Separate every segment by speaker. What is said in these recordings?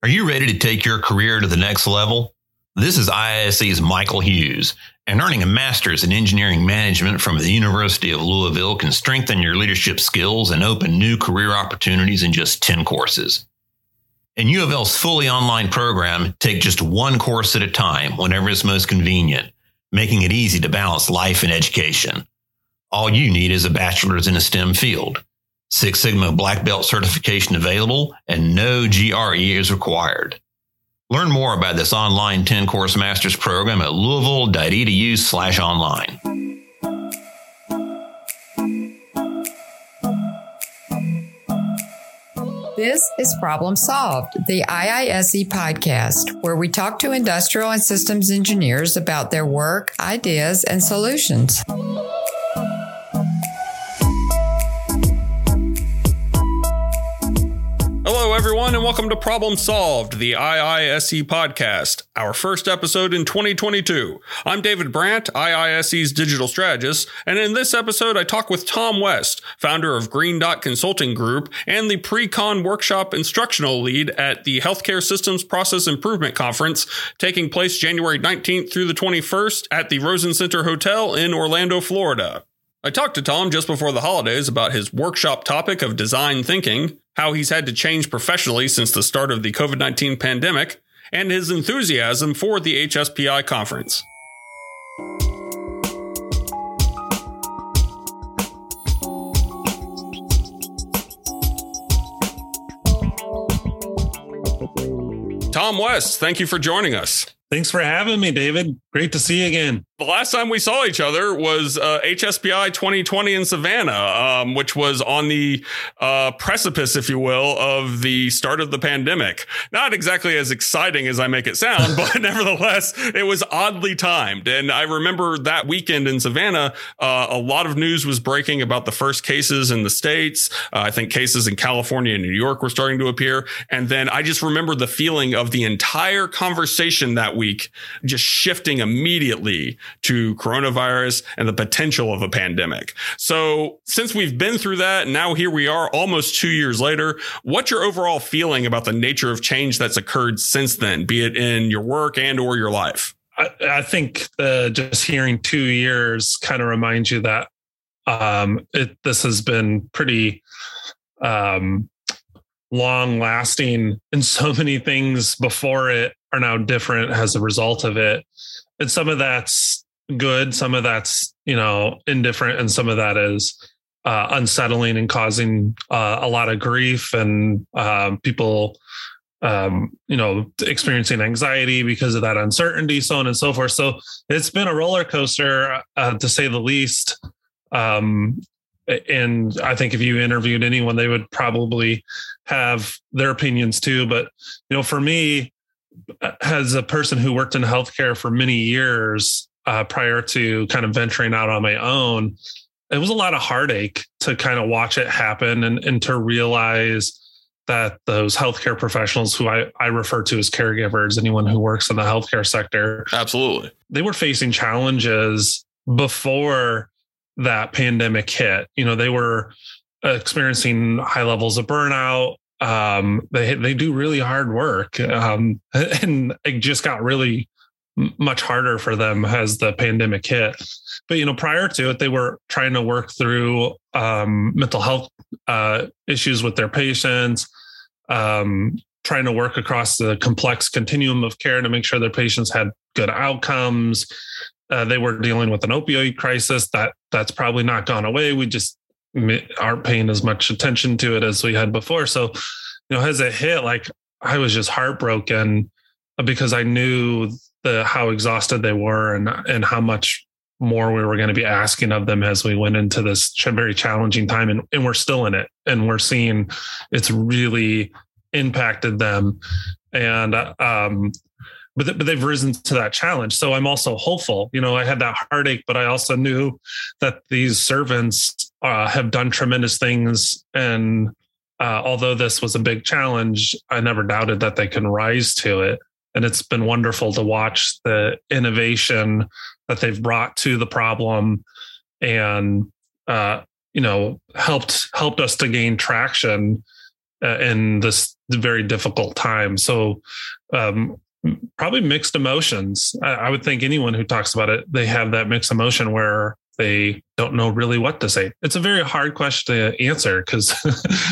Speaker 1: Are you ready to take your career to the next level? This is IISE's Michael Hughes, and earning a master's in engineering management from the University of Louisville can strengthen your leadership skills and open new career opportunities in just 10 courses. In U of L's fully online program, take just one course at a time whenever it's most convenient, making it easy to balance life and education. All you need is a bachelor's in a STEM field. Six Sigma Black Belt certification available and no GRE is required. Learn more about this online 10 course master's program at louisville.edu slash online.
Speaker 2: This is Problem Solved, the IISE podcast, where we talk to industrial and systems engineers about their work, ideas, and solutions.
Speaker 3: Hello, everyone, and welcome to Problem Solved, the IISE podcast, our first episode in 2022. I'm David Brandt, IISE's digital strategist, and in this episode, I talk with Tom West, founder of Green Dot Consulting Group and the pre-con workshop instructional lead at the Healthcare Systems Process Improvement Conference, taking place January 19th through the 21st at the Rosen Center Hotel in Orlando, Florida. I talked to Tom just before the holidays about his workshop topic of design thinking, how he's had to change professionally since the start of the COVID 19 pandemic, and his enthusiasm for the HSPI conference. Tom West, thank you for joining us.
Speaker 4: Thanks for having me, David. Great to see you again.
Speaker 3: The last time we saw each other was uh, HSPI 2020 in Savannah, um, which was on the uh, precipice, if you will, of the start of the pandemic. Not exactly as exciting as I make it sound, but nevertheless, it was oddly timed. And I remember that weekend in Savannah, uh, a lot of news was breaking about the first cases in the states. Uh, I think cases in California and New York were starting to appear. And then I just remember the feeling of the entire conversation that week just shifting immediately to coronavirus and the potential of a pandemic. So since we've been through that, now here we are almost two years later. What's your overall feeling about the nature of change that's occurred since then, be it in your work and or your life?
Speaker 4: I, I think uh, just hearing two years kind of reminds you that um, it, this has been pretty um, long lasting and so many things before it are now different as a result of it and some of that's good some of that's you know indifferent and some of that is uh, unsettling and causing uh, a lot of grief and um, people um, you know experiencing anxiety because of that uncertainty so on and so forth. So it's been a roller coaster uh, to say the least. Um, and i think if you interviewed anyone they would probably have their opinions too. But you know for me as a person who worked in healthcare for many years uh, prior to kind of venturing out on my own, it was a lot of heartache to kind of watch it happen and, and to realize that those healthcare professionals who I, I refer to as caregivers, anyone who works in the healthcare sector,
Speaker 3: absolutely,
Speaker 4: they were facing challenges before that pandemic hit. You know, they were experiencing high levels of burnout, um, they they do really hard work, um, and it just got really much harder for them as the pandemic hit. But you know, prior to it, they were trying to work through um, mental health uh, issues with their patients, um, trying to work across the complex continuum of care to make sure their patients had good outcomes. Uh, they were dealing with an opioid crisis that that's probably not gone away. We just aren't paying as much attention to it as we had before. So, you know, as it hit, like I was just heartbroken because I knew the how exhausted they were and and how much more we were going to be asking of them as we went into this very challenging time and, and we're still in it and we're seeing it's really impacted them and um but, but they've risen to that challenge. So I'm also hopeful. You know, I had that heartache, but I also knew that these servants uh, have done tremendous things. And uh, although this was a big challenge, I never doubted that they can rise to it. And it's been wonderful to watch the innovation that they've brought to the problem and, uh, you know, helped helped us to gain traction uh, in this very difficult time. So, um, probably mixed emotions. I, I would think anyone who talks about it, they have that mixed emotion where they don't know really what to say. It's a very hard question to answer because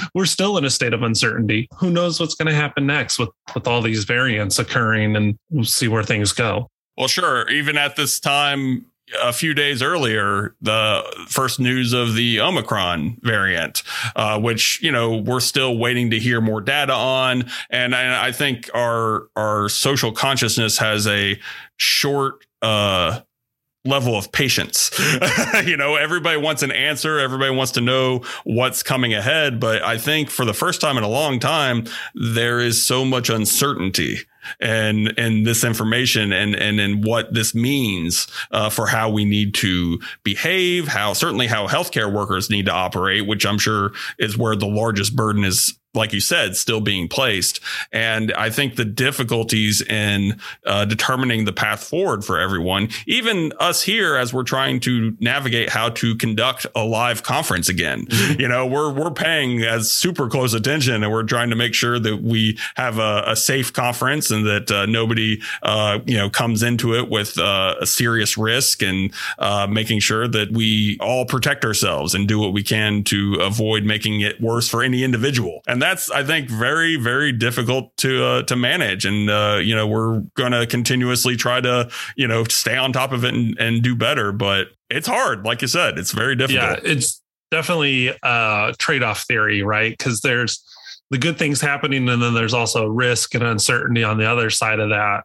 Speaker 4: we're still in a state of uncertainty. Who knows what's going to happen next with with all these variants occurring, and we'll see where things go.
Speaker 3: Well, sure. Even at this time, a few days earlier, the first news of the Omicron variant, uh, which you know we're still waiting to hear more data on, and I, I think our our social consciousness has a short. Uh, level of patience. you know, everybody wants an answer. Everybody wants to know what's coming ahead. But I think for the first time in a long time, there is so much uncertainty and and this information and and and what this means uh, for how we need to behave, how certainly how healthcare workers need to operate, which I'm sure is where the largest burden is like you said, still being placed. And I think the difficulties in uh, determining the path forward for everyone, even us here, as we're trying to navigate how to conduct a live conference again, mm-hmm. you know, we're we're paying as super close attention, and we're trying to make sure that we have a, a safe conference and that uh, nobody, uh, you know, comes into it with uh, a serious risk, and uh, making sure that we all protect ourselves and do what we can to avoid making it worse for any individual. And that's I think very very difficult to uh, to manage, and uh, you know we're going to continuously try to you know stay on top of it and, and do better, but it's hard. Like you said, it's very difficult.
Speaker 4: Yeah, it's definitely a trade off theory, right? Because there's the good things happening, and then there's also risk and uncertainty on the other side of that.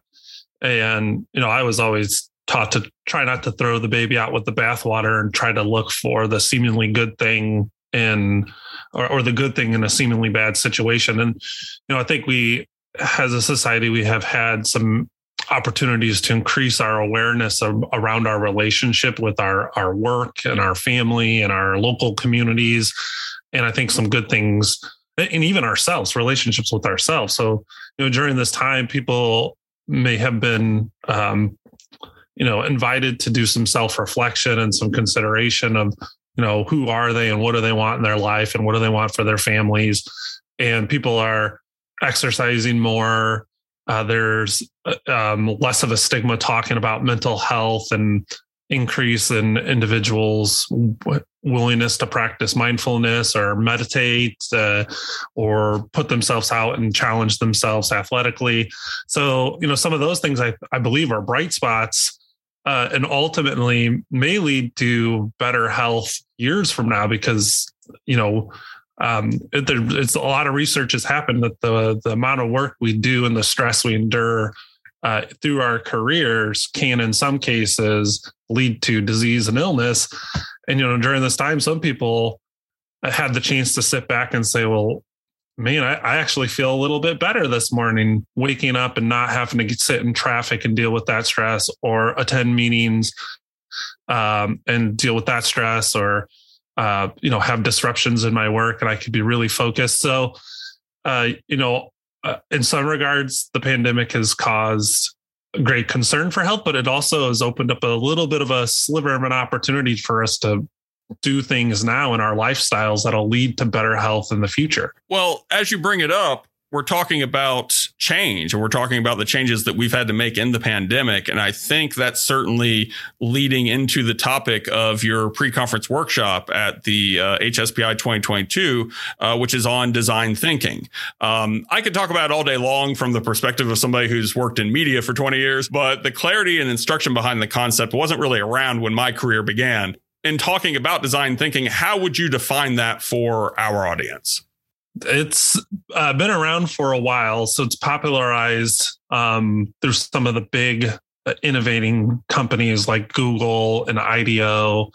Speaker 4: And you know, I was always taught to try not to throw the baby out with the bathwater and try to look for the seemingly good thing in or, or the good thing in a seemingly bad situation. And, you know, I think we, as a society, we have had some opportunities to increase our awareness of, around our relationship with our our work and our family and our local communities and i think some good things and even ourselves relationships with ourselves so you know during this time people may have been um, you know invited to do some self-reflection and some consideration of you know who are they and what do they want in their life and what do they want for their families? And people are exercising more. Uh, there's uh, um, less of a stigma talking about mental health and increase in individuals willingness to practice mindfulness or meditate uh, or put themselves out and challenge themselves athletically. So you know some of those things i, I believe are bright spots uh, and ultimately may lead to better health years from now because you know um, it, there, it's a lot of research has happened that the the amount of work we do and the stress we endure uh, through our careers can in some cases lead to disease and illness. And you know during this time some people had the chance to sit back and say well man, I, I, actually feel a little bit better this morning, waking up and not having to sit in traffic and deal with that stress or attend meetings um, and deal with that stress or, uh, you know, have disruptions in my work and I could be really focused. So, uh, you know, uh, in some regards, the pandemic has caused great concern for health, but it also has opened up a little bit of a sliver of an opportunity for us to do things now in our lifestyles that'll lead to better health in the future.
Speaker 3: Well, as you bring it up, we're talking about change and we're talking about the changes that we've had to make in the pandemic. And I think that's certainly leading into the topic of your pre conference workshop at the uh, HSPI 2022, uh, which is on design thinking. Um, I could talk about it all day long from the perspective of somebody who's worked in media for 20 years, but the clarity and instruction behind the concept wasn't really around when my career began in talking about design thinking, how would you define that for our audience?
Speaker 4: It's uh, been around for a while, so it's popularized. Um, there's some of the big uh, innovating companies like Google and IDEO,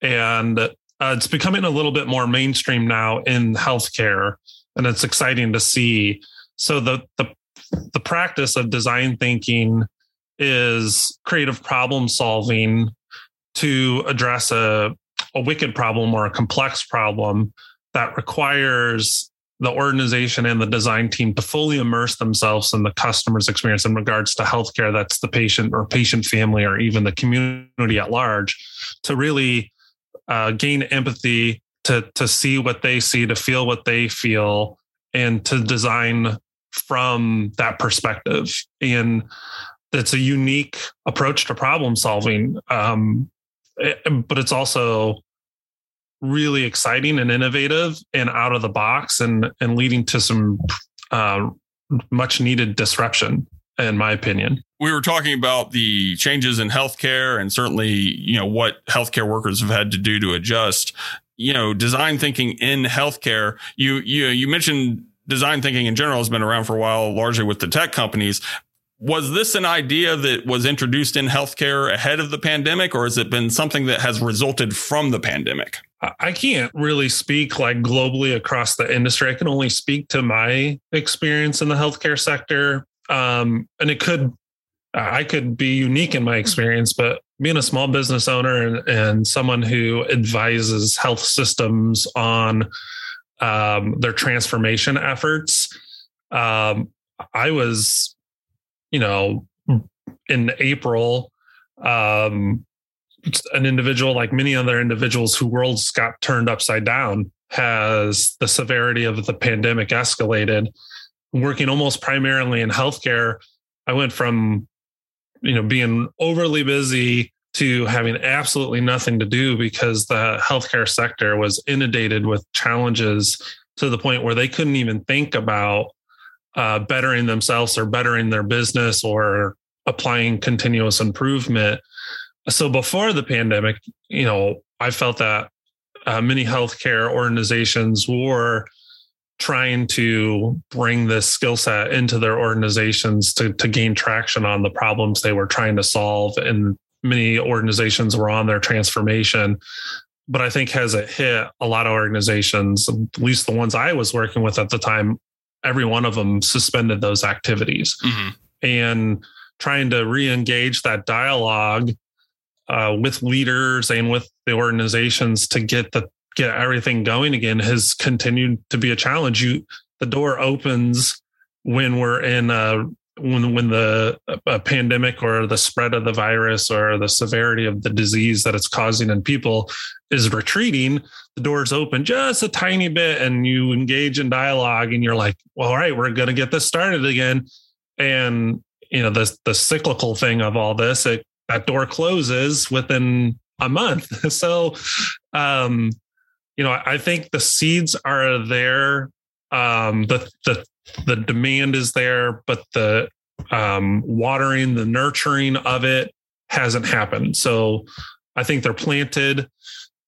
Speaker 4: and uh, it's becoming a little bit more mainstream now in healthcare, and it's exciting to see. So the the the practice of design thinking is creative problem solving to address a, a wicked problem or a complex problem that requires the organization and the design team to fully immerse themselves in the customer's experience in regards to healthcare that's the patient or patient family or even the community at large to really uh, gain empathy to to see what they see to feel what they feel and to design from that perspective. And it's a unique approach to problem solving. Um, but it's also really exciting and innovative and out of the box and, and leading to some uh, much needed disruption in my opinion.
Speaker 3: We were talking about the changes in healthcare and certainly, you know, what healthcare workers have had to do to adjust. You know, design thinking in healthcare. You you you mentioned design thinking in general has been around for a while, largely with the tech companies. Was this an idea that was introduced in healthcare ahead of the pandemic, or has it been something that has resulted from the pandemic?
Speaker 4: I can't really speak like globally across the industry. I can only speak to my experience in the healthcare sector. Um, and it could, I could be unique in my experience, but being a small business owner and, and someone who advises health systems on um, their transformation efforts, um, I was, you know, in April, um, an individual like many other individuals who worlds got turned upside down has the severity of the pandemic escalated. Working almost primarily in healthcare, I went from, you know, being overly busy to having absolutely nothing to do because the healthcare sector was inundated with challenges to the point where they couldn't even think about uh, bettering themselves or bettering their business or applying continuous improvement. So before the pandemic, you know, I felt that uh, many healthcare organizations were trying to bring this skill set into their organizations to, to gain traction on the problems they were trying to solve. And many organizations were on their transformation. But I think has it hit a lot of organizations, at least the ones I was working with at the time, every one of them suspended those activities. Mm-hmm. And trying to re-engage that dialogue uh, with leaders and with the organizations to get the get everything going again has continued to be a challenge. You, the door opens when we're in a when when the pandemic or the spread of the virus or the severity of the disease that it's causing in people is retreating the doors open just a tiny bit and you engage in dialogue and you're like well, all right we're going to get this started again and you know the the cyclical thing of all this it, that door closes within a month so um you know, I think the seeds are there. Um, the the the demand is there, but the um, watering, the nurturing of it hasn't happened. So I think they're planted,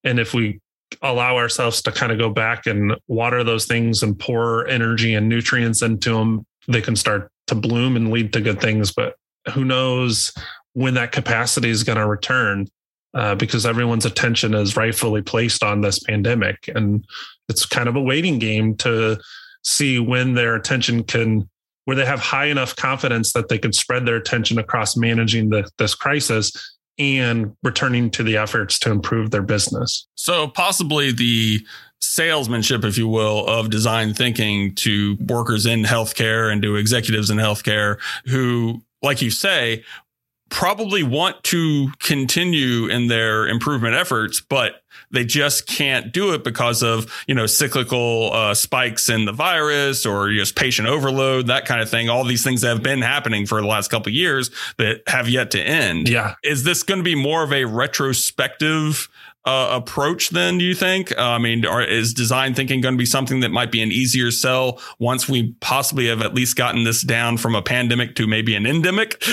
Speaker 4: and if we allow ourselves to kind of go back and water those things and pour energy and nutrients into them, they can start to bloom and lead to good things. But who knows when that capacity is going to return? uh, because everyone's attention is rightfully placed on this pandemic. And it's kind of a waiting game to see when their attention can, where they have high enough confidence that they can spread their attention across managing the, this crisis and returning to the efforts to improve their business.
Speaker 3: So, possibly the salesmanship, if you will, of design thinking to workers in healthcare and to executives in healthcare who, like you say, probably want to continue in their improvement efforts, but they just can't do it because of, you know, cyclical uh, spikes in the virus or just patient overload, that kind of thing. All these things that have been happening for the last couple years that have yet to end.
Speaker 4: Yeah.
Speaker 3: Is this going to be more of a retrospective uh, approach then do you think? Uh, i mean are, is design thinking going to be something that might be an easier sell once we possibly have at least gotten this down from a pandemic to maybe an endemic?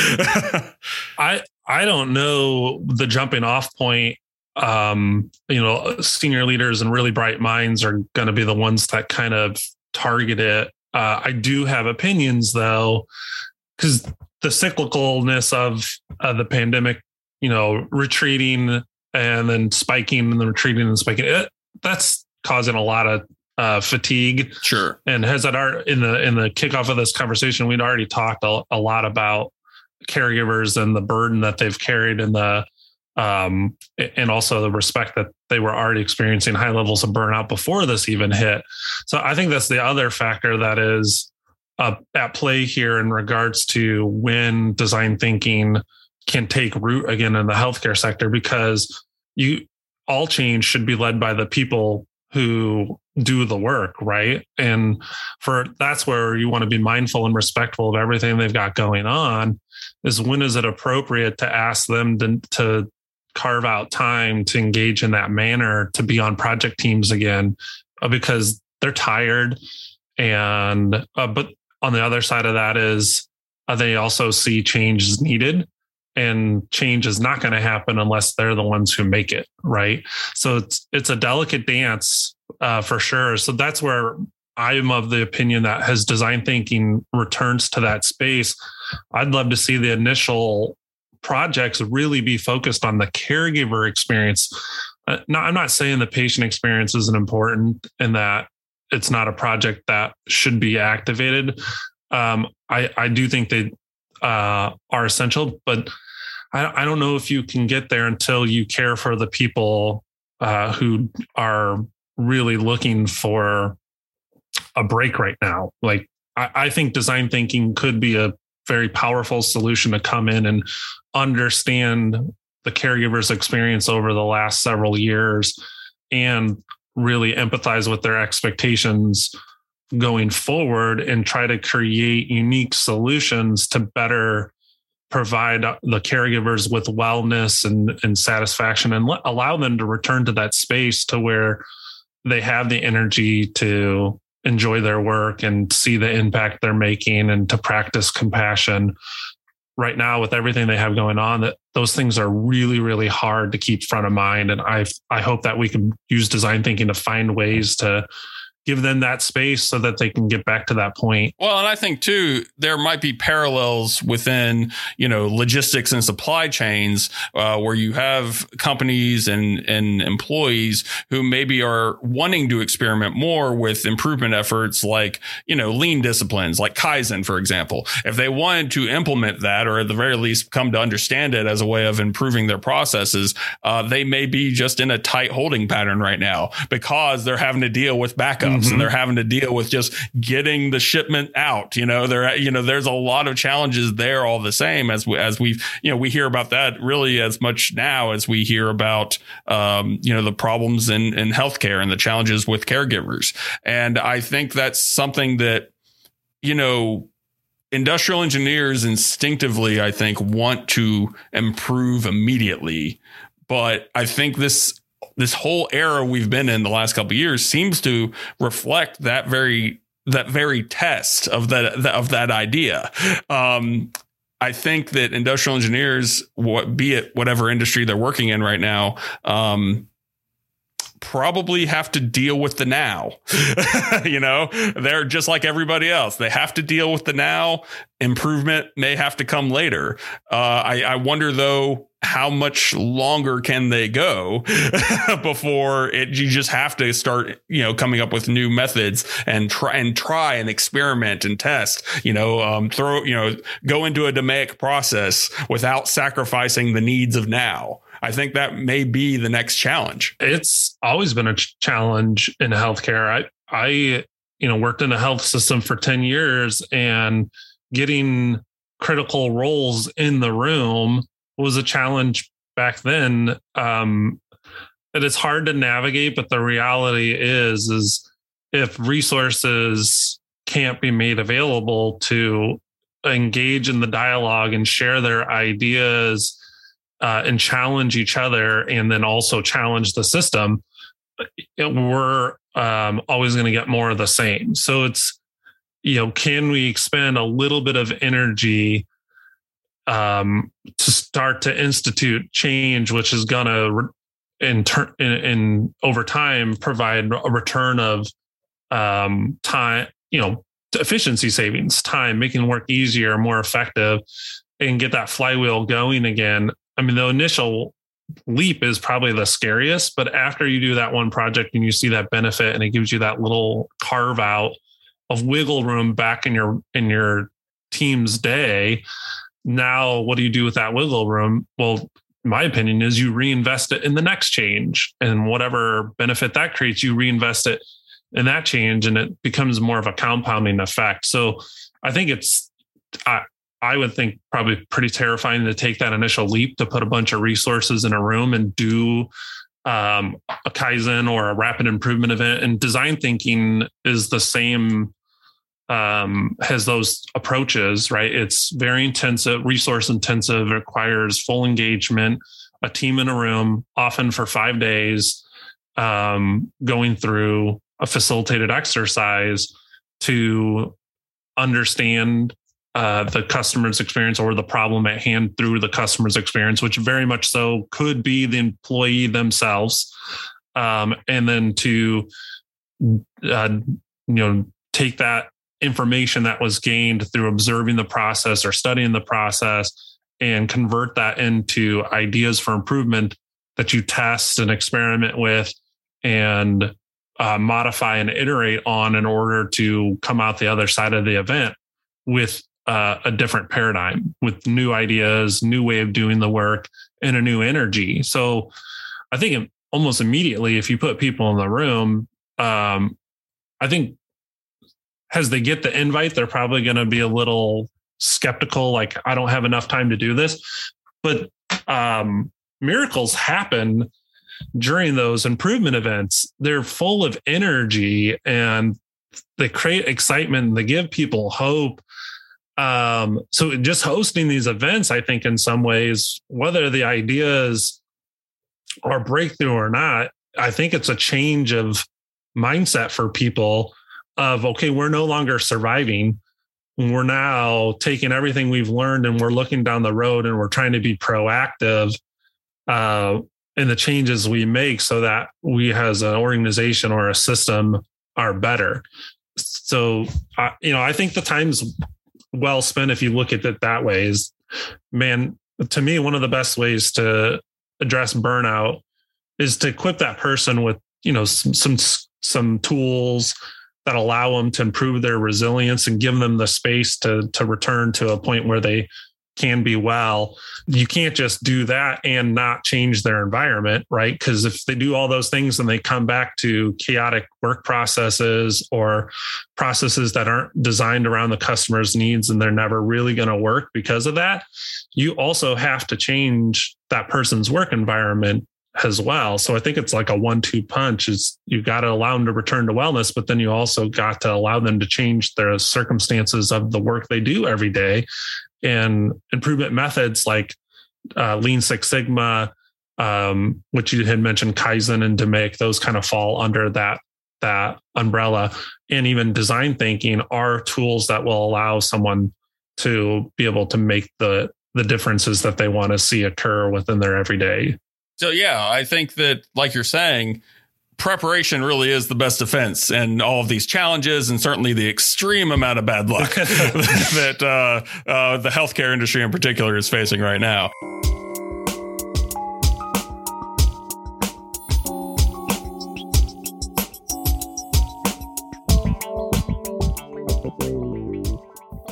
Speaker 4: I i don't know the jumping off point. Um you know senior leaders and really bright minds are going to be the ones that kind of target it. Uh, i do have opinions though because the cyclicalness of uh, the pandemic you know retreating and then spiking and then retreating and spiking. It, that's causing a lot of uh, fatigue.
Speaker 3: Sure.
Speaker 4: And has that art in the in the kickoff of this conversation, we'd already talked a, a lot about caregivers and the burden that they've carried and the um, and also the respect that they were already experiencing high levels of burnout before this even hit. So I think that's the other factor that is uh, at play here in regards to when design thinking can take root again in the healthcare sector because you all change should be led by the people who do the work, right? And for that's where you want to be mindful and respectful of everything they've got going on is when is it appropriate to ask them to, to carve out time to engage in that manner to be on project teams again uh, because they're tired and uh, but on the other side of that is uh, they also see change is needed and change is not going to happen unless they're the ones who make it right? So it's it's a delicate dance uh, for sure. So that's where i'm of the opinion that as design thinking returns to that space. I'd love to see the initial projects really be focused on the caregiver experience. Uh, i'm not saying the patient experience isn't important and that it's not a project that should be activated. Um, I, I do think they uh, are essential, but I, I don't know if you can get there until you care for the people uh, who are really looking for a break right now. Like I, I think design thinking could be a very powerful solution to come in and understand the caregiver's experience over the last several years and really empathize with their expectations going forward and try to create unique solutions to better provide the caregivers with wellness and, and satisfaction and allow them to return to that space to where they have the energy to enjoy their work and see the impact they're making and to practice compassion. Right now with everything they have going on that those things are really really hard to keep front of mind. And i i hope that we can use design thinking to find ways to give them that space so that they can get back to that point.
Speaker 3: Well, and I think too, there might be parallels within, you know, logistics and supply chains, uh, where you have companies and, and employees who maybe are wanting to experiment more with improvement efforts like, you know, lean disciplines like Kaizen, for example. If they wanted to implement that or at the very least come to understand it as a way of improving their processes, uh, they may be just in a tight holding pattern right now because they're having to deal with backup mm-hmm. And they're having to deal with just getting the shipment out. You know, there, you know, there's a lot of challenges there all the same as we, as we, you know, we hear about that really as much now as we hear about, um, you know, the problems in, in healthcare and the challenges with caregivers. And I think that's something that, you know, industrial engineers instinctively, I think, want to improve immediately. But I think this this whole era we've been in the last couple years seems to reflect that very that very test of that of that idea. Um, I think that industrial engineers, what be it whatever industry they're working in right now, um, probably have to deal with the now. you know, they're just like everybody else. They have to deal with the now. Improvement may have to come later. Uh, I, I wonder though how much longer can they go before it you just have to start you know coming up with new methods and try and try and experiment and test you know um, throw you know go into a DMAIC process without sacrificing the needs of now I think that may be the next challenge.
Speaker 4: It's always been a challenge in healthcare. I, I, you know, worked in a health system for 10 years and getting critical roles in the room was a challenge back then. Um, and it's hard to navigate, but the reality is, is if resources can't be made available to engage in the dialogue and share their ideas uh, and challenge each other and then also challenge the system, it, we're um, always going to get more of the same. So it's, you know, can we expend a little bit of energy um, to start to institute change, which is going to, in, turn in, in over time, provide a return of um, time, you know, efficiency savings, time, making work easier, more effective, and get that flywheel going again. I mean, the initial leap is probably the scariest, but after you do that one project and you see that benefit and it gives you that little carve out of wiggle room back in your in your team's day, now what do you do with that wiggle room? Well, my opinion is you reinvest it in the next change and whatever benefit that creates, you reinvest it in that change and it becomes more of a compounding effect. So I think it's I, I would think probably pretty terrifying to take that initial leap to put a bunch of resources in a room and do um, a Kaizen or a rapid improvement event. And design thinking is the same, um, has those approaches, right? It's very intensive, resource intensive, requires full engagement, a team in a room, often for five days, um, going through a facilitated exercise to understand uh, the customer's experience or the problem at hand through the customer's experience, which very much so could be the employee themselves, um, and then to uh, you know take that information that was gained through observing the process or studying the process and convert that into ideas for improvement that you test and experiment with and uh, modify and iterate on in order to come out the other side of the event with uh, a different paradigm with new ideas, new way of doing the work, and a new energy. So I think almost immediately, if you put people in the room, um, I think as they get the invite, they're probably going to be a little skeptical, like, I don't have enough time to do this. But um, miracles happen during those improvement events. They're full of energy and they create excitement. They give people hope um, so just hosting these events, I think in some ways, whether the ideas are breakthrough or not, I think it's a change of mindset for people of, okay, we're no longer surviving. We're now taking everything we've learned and we're looking down the road and we're trying to be proactive uh, in the changes we make so that we as an organization or a system are better. So, uh, you know, I think the time's well spent if you look at it that way is man to me one of the best ways to address burnout is to equip that person with you know some some, some tools that allow them to improve their resilience and give them the space to to return to a point where they can be well. You can't just do that and not change their environment, right? Because if they do all those things and they come back to chaotic work processes or processes that aren't designed around the customer's needs and they're never really going to work because of that, you also have to change that person's work environment as well. So I think it's like a one two punch is you got to allow them to return to wellness, but then you also got to allow them to change their circumstances of the work they do every day and improvement methods like uh, Lean Six Sigma, um, which you had mentioned, Kaizen and DMAIC, those kind of fall under that that umbrella. And even design thinking are tools that will allow someone to be able to make the the differences that they want to see occur within their everyday.
Speaker 3: So yeah, I think that like you're saying, preparation really is the best defense and all of these challenges and certainly the extreme amount of bad luck that uh, uh, the healthcare industry in particular is facing right now.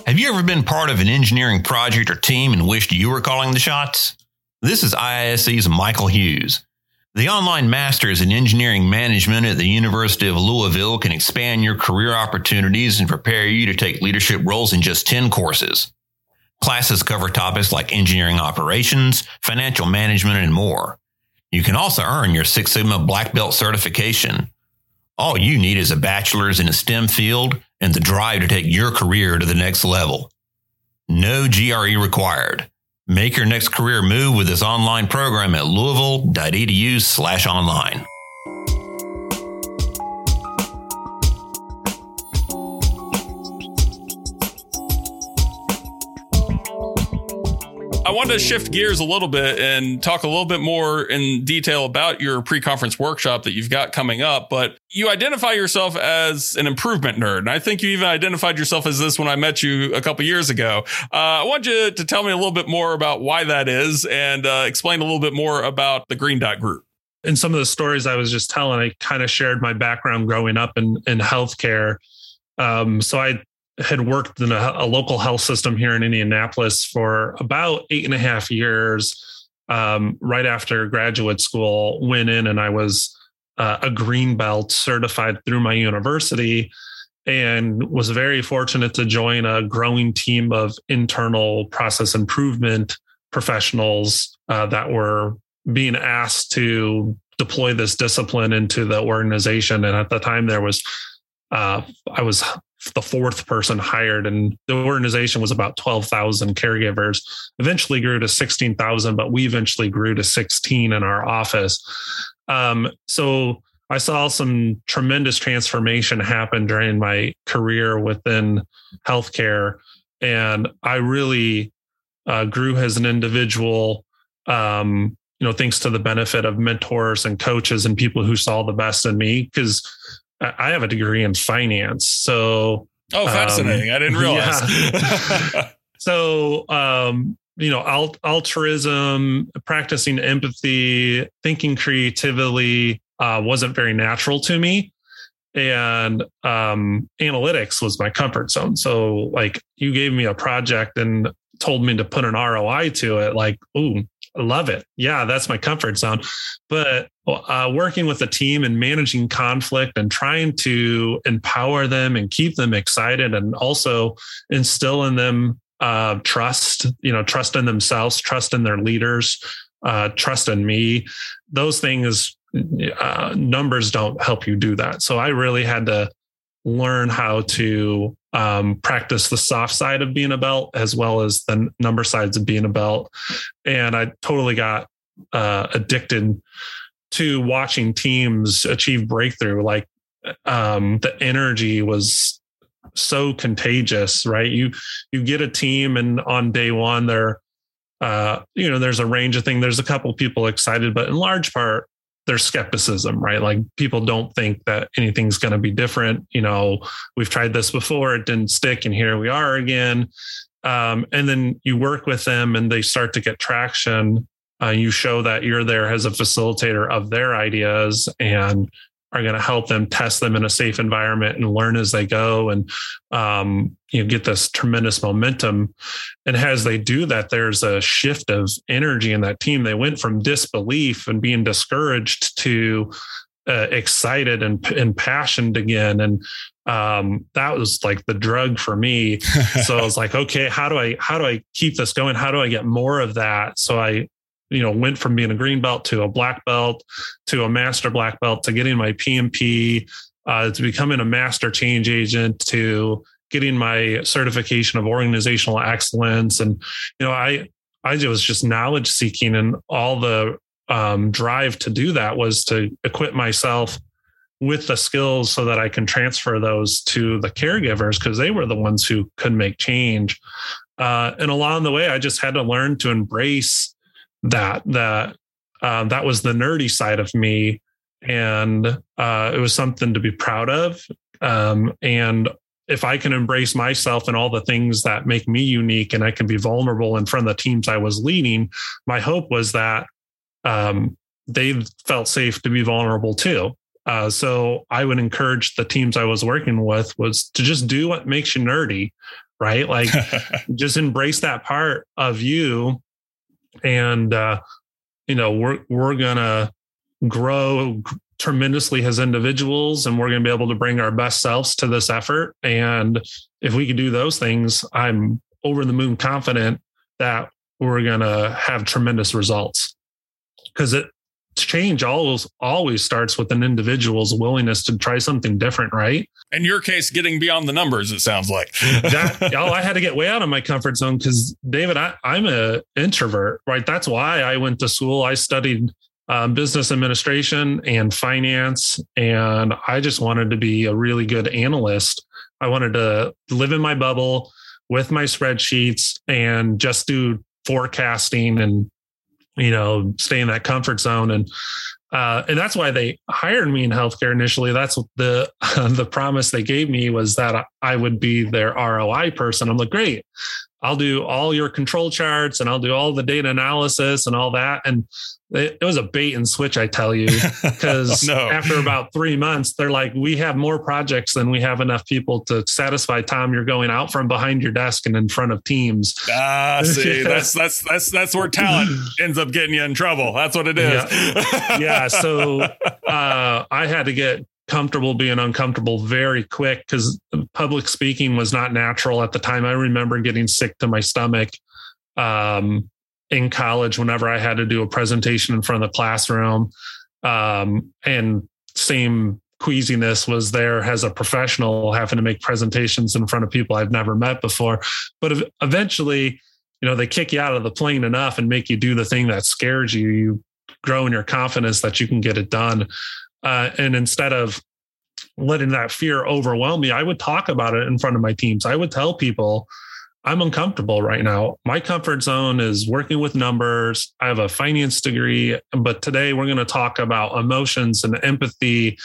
Speaker 1: Have you ever been part of an engineering project or team and wished you were calling the shots? This is IISE's Michael Hughes. The online Masters in Engineering Management at the University of Louisville can expand your career opportunities and prepare you to take leadership roles in just 10 courses. Classes cover topics like engineering operations, financial management, and more. You can also earn your Six Sigma Black Belt certification. All you need is a bachelor's in a STEM field and the drive to take your career to the next level. No GRE required. Make your next career move with this online program at louisville.edu slash online.
Speaker 3: I wanted to shift gears a little bit and talk a little bit more in detail about your pre-conference workshop that you've got coming up. But you identify yourself as an improvement nerd. And I think you even identified yourself as this when I met you a couple years ago. Uh, I want you to tell me a little bit more about why that is and uh, explain a little bit more about the Green Dot Group.
Speaker 4: In some of the stories I was just telling, I kind of shared my background growing up in, in healthcare. Um, so I had worked in a, a, local health system here in Indianapolis for about eight and a half years. Um, right after graduate school, went in and I was uh, a green belt certified through my university and was very fortunate to join a growing team of internal process improvement professionals uh, that were being asked to deploy this discipline into the organization. And at the time, there was uh, I was the fourth person hired, and the organization was about 12,000 caregivers. Eventually grew to 16,000, but we eventually grew to 16 in our office. Um, so I saw some tremendous transformation happen during my career within healthcare, and I really uh, grew as an individual. Um, you know, thanks to the benefit of mentors and coaches and people who saw the best in me, because I have a degree in finance. So,
Speaker 3: oh, fascinating! Um, I didn't realize. Yeah.
Speaker 4: so, um, you know, alt- altruism, practicing empathy, thinking creatively uh, wasn't very natural to me. And um, analytics was my comfort zone. So, like, you gave me a project and told me to put an ROI to it. Like, ooh, love it. Yeah, that's my comfort zone. But uh, working with a team and managing conflict and trying to empower them and keep them excited and also instill in them uh, trust, you know, trust in themselves, trust in their leaders, uh, trust in me. Those things, uh, numbers don't help you do that. So I really had to learn how to um, practice the soft side of being a belt as well as the number sides of being a belt. And I totally got uh, addicted to watching teams achieve breakthrough. Like um, the energy was so contagious, right? You you get a team, and on day one, they're uh, you know, there's a range of things. There's a couple people excited, but in large part, there's skepticism, right? Like people don't think that anything's going to be different. You know, we've tried this before, it didn't stick, and here we are again. Um, and then you work with them and they start to get traction. Uh, you show that you're there as a facilitator of their ideas and are going to help them test them in a safe environment and learn as they go and um, you know, get this tremendous momentum. And as they do that there's a shift of energy in that team. They went from disbelief and being discouraged to uh, excited and impassioned again. And um, that was like the drug for me. So i was like okay how do i how do i keep this going? How do i get more of that? So i you know went from being a green belt to a black belt to a master black belt to getting my PMP uh, to becoming a master change agent to getting my certification of organizational excellence and you know I I was just knowledge seeking and all the um, drive to do that was to equip myself with the skills so that I can transfer those to the caregivers because they were the ones who could make change. Uh, and along the way, I just had to learn to embrace that that uh, that was the nerdy side of me. And uh, it was something to be proud of. Um, and if i can embrace myself and all the things that make me unique and i can be vulnerable in front of the teams i was leading my hope was that um, they felt safe to be vulnerable too. Uh, so i would encourage the teams i was working with was to just do what makes you nerdy right? Like just embrace that part of you and uh, you know we're we're gonna grow tremendously as individuals and we're going to be able to bring our best selves to this effort. And if we can do those things i'm over the moon confident that we're going to have tremendous results. Because it change always always starts with an individual's willingness to try something different, right?
Speaker 3: In your case, getting beyond the numbers, it sounds like.
Speaker 4: that, oh, I had to get way out of my comfort zone because David, I, I'm a introvert, right? That's why I went to school. I studied um, business administration and finance, and I just wanted to be a really good analyst. I wanted to live in my bubble with my spreadsheets and just do forecasting and you know, stay in that comfort zone. And uh, and that's why they hired me in healthcare initially. That's the the promise they gave me was that I would be their ROI person. I'm like, great, I'll do all your control charts and I'll do all the data analysis and all that. And it, it was a bait and switch, I tell you, because no. after about three months, they're like, we have more projects than we have enough people to satisfy. Tom, you're going out from behind your desk and in front of teams.
Speaker 3: Ah, see, that's that's that's that's where talent ends up getting you in trouble. That's what it is.
Speaker 4: Yeah. yeah so uh, I had to get comfortable being uncomfortable very quick because public speaking was not natural at the time. I remember getting sick to my stomach. Um, in college whenever I had to do a presentation in front of the classroom. Um, and same queasiness was there as a professional having to make presentations in front of people I've never met before. But eventually, you know, they kick you out of the plane enough and make you do the thing that scares you. You grow in your confidence that you can get it done. Uh, and instead of letting that fear overwhelm me, I would talk about it in front of my teams. I would tell people, I'm uncomfortable right now. My comfort zone is working with numbers. I have a finance degree, but today we're going to talk about emotions and empathy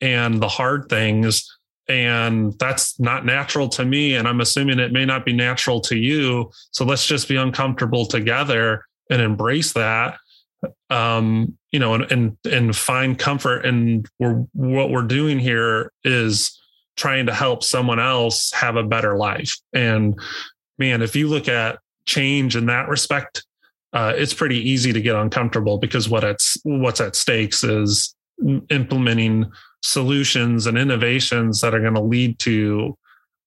Speaker 4: and the hard things. And that's not natural to me. And I'm assuming it may not be natural to you. So let's just be uncomfortable together and embrace that. Um, you know, and and and find comfort. And we're what we're doing here is trying to help someone else have a better life. And man, if you look at change in that respect, uh, it's pretty easy to get uncomfortable because what it's what's at stakes is implementing solutions and innovations that are going to lead to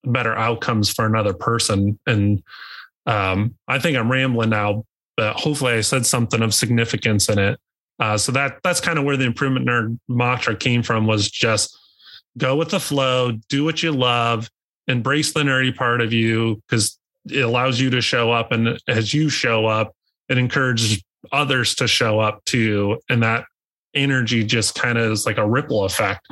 Speaker 4: better outcomes for another person. And um, I think I'm rambling now, but hopefully I said something of significance in it. Uh, so that that's kind of where the improvement nerd mantra came from was just go with the flow, do what you love, embrace the nerdy part of you because it allows you to show up and as you show up it encourages others to show up too and that energy just kind of is like a ripple effect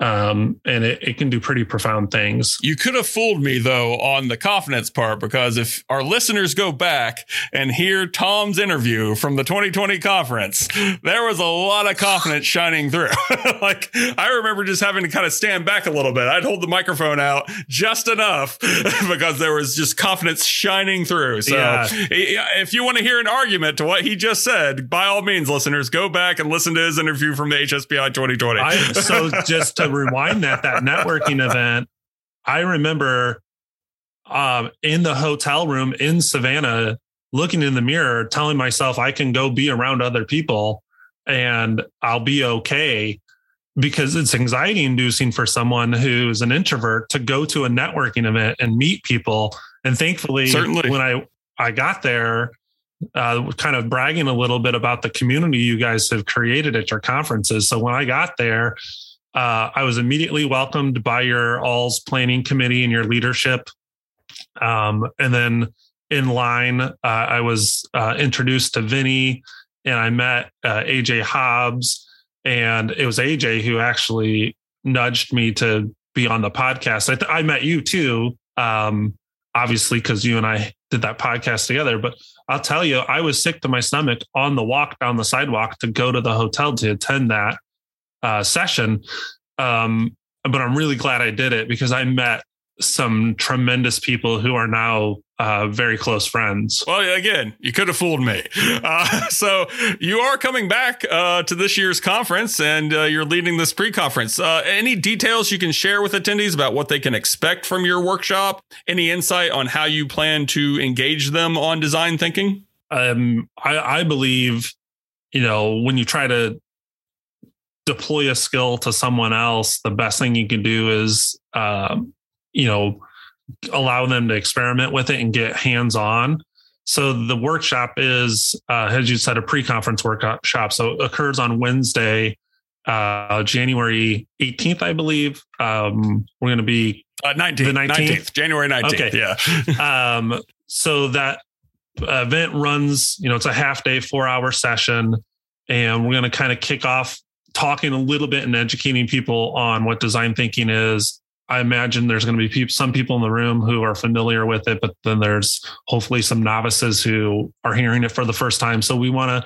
Speaker 4: um, and it, it can do pretty profound things.
Speaker 3: You could have fooled me though on the confidence part because if our listeners go back and hear Tom's interview from the 2020 conference, there was a lot of confidence shining through. like I remember just having to kind of stand back a little bit. I'd hold the microphone out just enough because there was just confidence shining through. So yeah. if you want to hear an argument to what he just said, by all means, listeners, go back and listen to his interview from the HSPI 2020. I,
Speaker 4: so just to rewind that that networking event, I remember um, in the hotel room in Savannah, looking in the mirror, telling myself I can go be around other people and I'll be okay because it's anxiety inducing for someone who's an introvert to go to a networking event and meet people. And thankfully, Certainly. when I I got there, uh, kind of bragging a little bit about the community you guys have created at your conferences. So when I got there, uh, I was immediately welcomed by your all's planning committee and your leadership. Um, and then in line, uh, I was uh, introduced to Vinny and I met uh, AJ Hobbs. And it was AJ who actually nudged me to be on the podcast. I, th- I met you too, um, obviously, because you and I did that podcast together. But I'll tell you, I was sick to my stomach on the walk down the sidewalk to go to the hotel to attend that uh, session. Um, but I'm really glad I did it because I met some tremendous people who are now uh, very close friends.
Speaker 3: Well, again, you could have fooled me. Uh, so you are coming back uh, to this year's conference and uh, you're leading this pre-conference. Uh, any details you can share with attendees about what they can expect from your workshop? Any insight on how you plan to engage them on design thinking?
Speaker 4: Um, I, I believe, you know, when you try to deploy a skill to someone else, the best thing you can do is, um, you know, allow them to experiment with it and get hands on. So the workshop is, uh, as you said, a pre-conference workshop. So it occurs on Wednesday, uh, January 18th, I believe. Um, we're going to be
Speaker 3: uh, 19th, the 19th? 19th, January 19th. Okay.
Speaker 4: Yeah. um, so that event runs, you know, it's a half day, four hour session. And we're going to kind of kick off talking a little bit and educating people on what design thinking is. I imagine there's going to be some people in the room who are familiar with it, but then there's hopefully some novices who are hearing it for the first time. So we want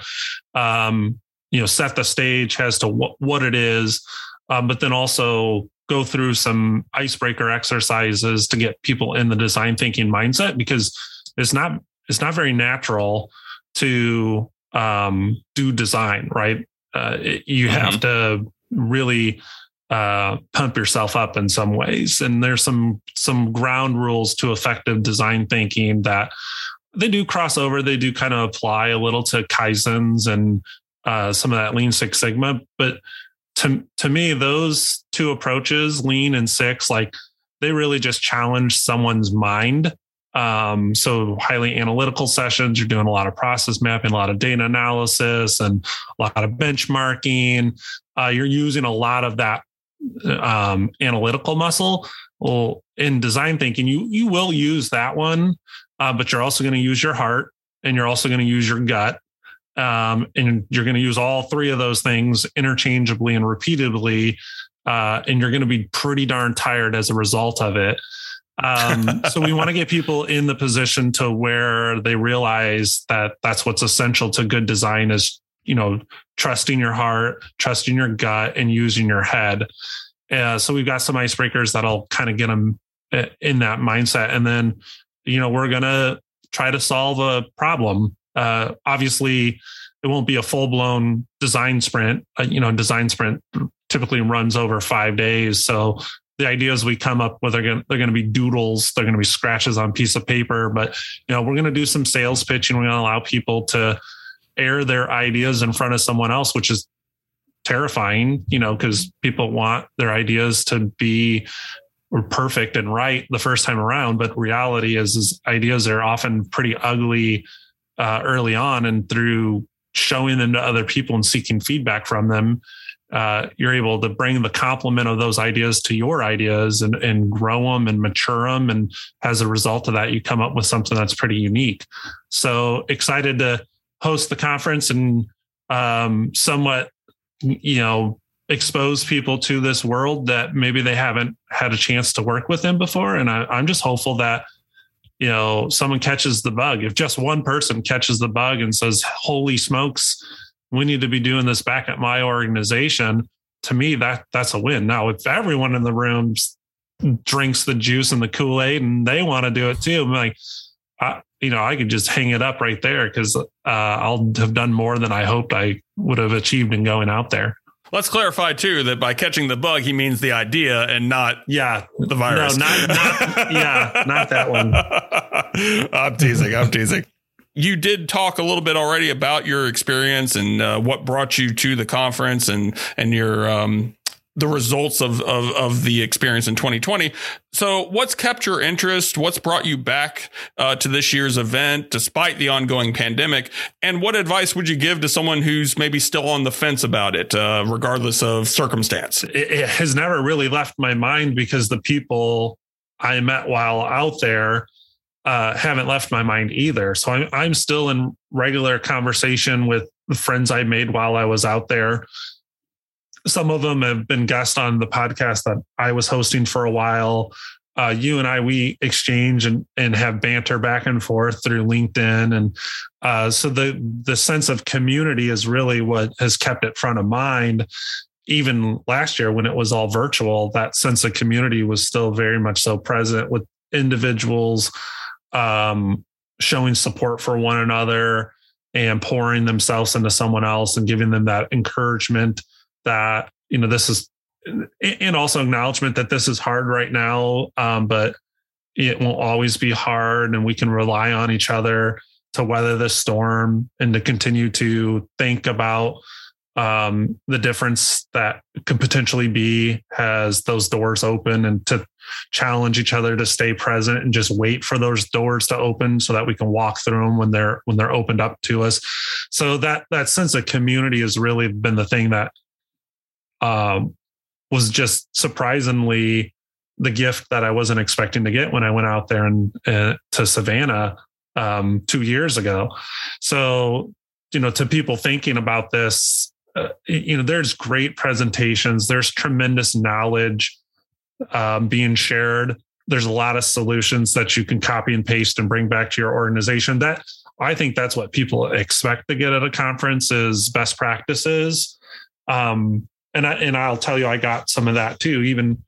Speaker 4: to, um, you know, set the stage as to what, what it is, um, but then also go through some icebreaker exercises to get people in the design thinking mindset because it's not it's not very natural to um, do design, right? Uh, you mm-hmm. have to really uh, pump yourself up in some ways. And there's some some ground rules to effective design thinking that they do cross over. They do kind of apply a little to kaizens and uh, some of that Lean Six Sigma. But to to me, those two approaches, Lean and Six, like they really just challenge someone's mind Um, so highly analytical sessions, you're doing a lot of process mapping, a lot of data analysis, and a lot of benchmarking. Uh, you're using a lot of that um, analytical muscle. Well, in design thinking, you you will use that one, uh, but you're also going to use your heart, and you're also going to use your gut, um, and you're going to use all three of those things interchangeably and repeatedly, uh, and you're going to be pretty darn tired as a result of it. Um, so we want to get people in the position to where they realize that that's what's essential to good design is, you know, trusting your heart, trusting your gut and using your head. Uh, so we've got some icebreakers that'll kind of get them uh, in that mindset. And then, you know, we're to try to solve a problem. Uh, obviously it won't be a full blown design sprint. Uh, you know, design sprint typically runs over five days. So the ideas we come up with are going they're going to be doodles. They're going to be scratches on piece of paper. But you know we're going to do some sales pitching we're going to allow people to air their ideas in front of someone else which is terrifying you know because people want their ideas to be perfect and right the first time around. But reality is, is ideas are often pretty ugly uh, early on and through showing them to other people and seeking feedback from them uh, you're able to bring the complement of those ideas to your ideas and, and grow them and mature them. And as a result of that, you come up with something that's pretty unique. So excited to host the conference and um, somewhat, you know, expose people to this world that maybe they haven't had a chance to work with them before. And I, I'm just hopeful that you know someone catches the bug if just one person catches the bug and says holy smokes we need to be doing this back at my organization to me that that's a win now if everyone in the room drinks the juice and the kool-aid and they want to do it too i'm like I, you know i could just hang it up right there because uh, i'll have done more than i hoped i would have achieved in going out there
Speaker 3: Let's clarify too that by catching the bug, he means the idea and not
Speaker 4: yeah
Speaker 3: the virus.
Speaker 4: No, not, not yeah, not that one.
Speaker 3: I'm teasing. I'm teasing you did talk a little bit already about your experience and uh, what brought you to the conference and and your um, the results of, of, of the experience in 2020. So, what's kept your interest? What's brought you back uh, to this year's event despite the ongoing pandemic? And what advice would you give to someone who's maybe still on the fence about it, uh, regardless of circumstance?
Speaker 4: It, it has never really left my mind because the people I met while out there uh, haven't left my mind either. So I'm I'm still in regular conversation with the friends I made while I was out there. Some of them have been guests on the podcast that I was hosting for a while. Uh, you and I we exchange and and have banter back and forth through LinkedIn, and uh, so the the sense of community is really what has kept it front of mind. Even last year, when it was all virtual, that sense of community was still very much so present with individuals um, showing support for one another and pouring themselves into someone else and giving them that encouragement that you know this is and also acknowledgement that this is hard right now um, but it won't always be hard and we can rely on each other to weather the storm and to continue to think about um, the difference that could potentially be as those doors open and to challenge each other to stay present and just wait for those doors to open so that we can walk through them when they're when they're opened up to us so that that sense of community has really been the thing that um, was just surprisingly the gift that I wasn't expecting to get when I went out there and uh, to Savannah um, two years ago. So, you know, to people thinking about this, uh, you know, there's great presentations, there's tremendous knowledge um, being shared. There's a lot of solutions that you can copy and paste and bring back to your organization. That I think that's what people expect to get at a conference is best practices. Um, and I, and I'll tell you, I got some of that too. Even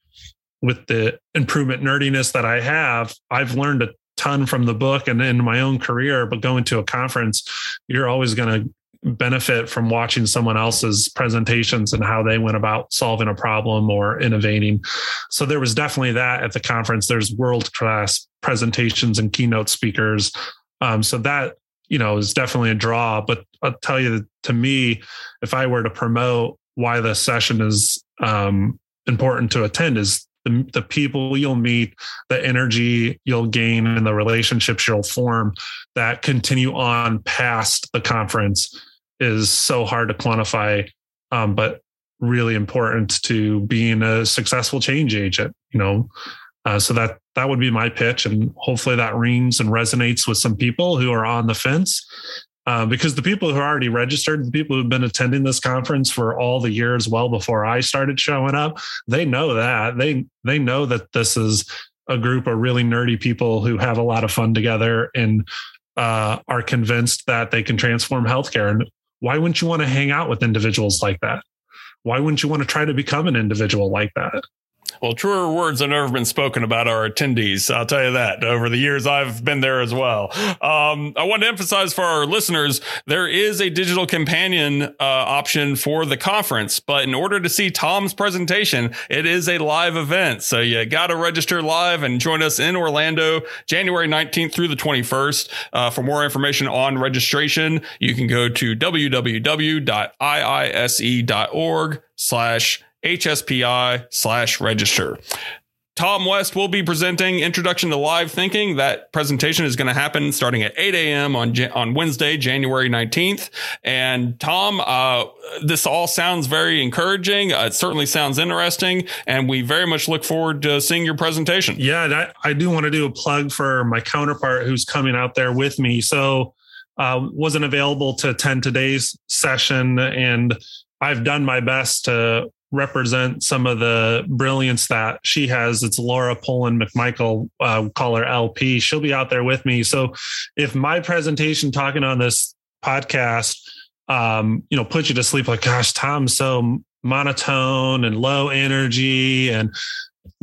Speaker 4: with the improvement nerdiness that I have, I've learned a ton from the book and in my own career. But going to a conference, you're always going to benefit from watching someone else's presentations and how they went about solving a problem or innovating. So there was definitely that at the conference. There's world class presentations and keynote speakers. Um, so that you know is definitely a draw. But I'll tell you, to me, if I were to promote why the session is um, important to attend, is the, the people you'll meet, the energy you'll gain, and the relationships you'll form that continue on past the conference is so hard to quantify, um, but really important to being a successful change agent. You know, uh, so that that would be my pitch, and hopefully that rings and resonates with some people who are on the fence. Uh, because the people who are already registered, the people who've been attending this conference for all the years well before I started showing up, they know that they they know that this is a group of really nerdy people who have a lot of fun together and uh, are convinced that they can transform healthcare. And why wouldn't you want to hang out with individuals like that? Why wouldn't you want to try to become an individual like that?
Speaker 3: Well, truer words have never been spoken about our attendees. I'll tell you that over the years I've been there as well. Um, I want to emphasize for our listeners, there is a digital companion uh, option for the conference, but in order to see Tom's presentation, it is a live event. So you got to register live and join us in Orlando, January 19th through the 21st. Uh, for more information on registration, you can go to www.iise.org slash HSPI slash register. Tom West will be presenting Introduction to Live Thinking. That presentation is going to happen starting at 8 a.m. on on Wednesday, January 19th. And Tom, uh, this all sounds very encouraging. Uh, it certainly sounds interesting, and we very much look forward to seeing your presentation.
Speaker 4: Yeah, I, I do want to do a plug for my counterpart who's coming out there with me. So, uh, wasn't available to attend today's session, and I've done my best to represent some of the brilliance that she has. It's Laura Poland McMichael, uh, call her LP. She'll be out there with me. So if my presentation talking on this podcast, um, you know, put you to sleep, like, gosh, Tom's so monotone and low energy. And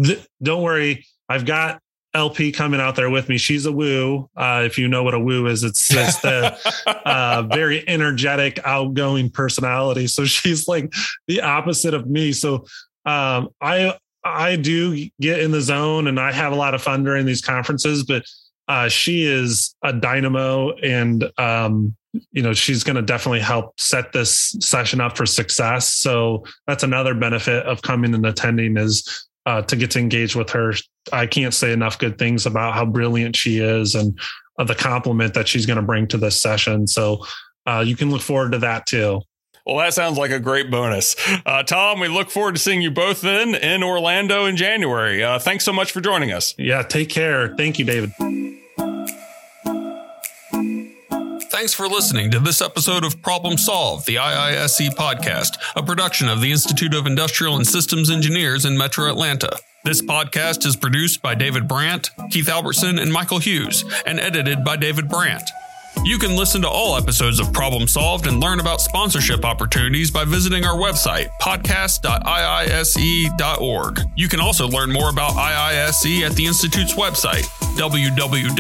Speaker 4: th- don't worry, I've got LP coming out there with me. She's a woo. Uh, if you know what a woo is, it's, it's the uh, very energetic, outgoing personality. So she's like the opposite of me. So um, I I do get in the zone and I have a lot of fun during these conferences, but uh, she is a dynamo and um, you know she's going to definitely help set this session up for success so that's another benefit of coming and attending is uh, to get to engage with her. I can't say enough good things about how brilliant she is and uh, the compliment that she's going to bring to this session. So uh, you can look forward to that too.
Speaker 3: Well, that sounds like a great bonus. Uh, Tom, we look forward to seeing you both then in Orlando in January. Uh, thanks so much for joining us.
Speaker 4: Yeah, take care. Thank you, David.
Speaker 3: Thanks for listening to this episode of Problem Solved, the IISE podcast, a production of the Institute of Industrial and Systems Engineers in Metro Atlanta. This podcast is produced by David Brandt, Keith Albertson, and Michael Hughes, and edited by David Brandt. You can listen to all episodes of Problem Solved and learn about sponsorship opportunities by visiting our website, podcast.iise.org. You can also learn more about IISE at the Institute's website, www.iise.org.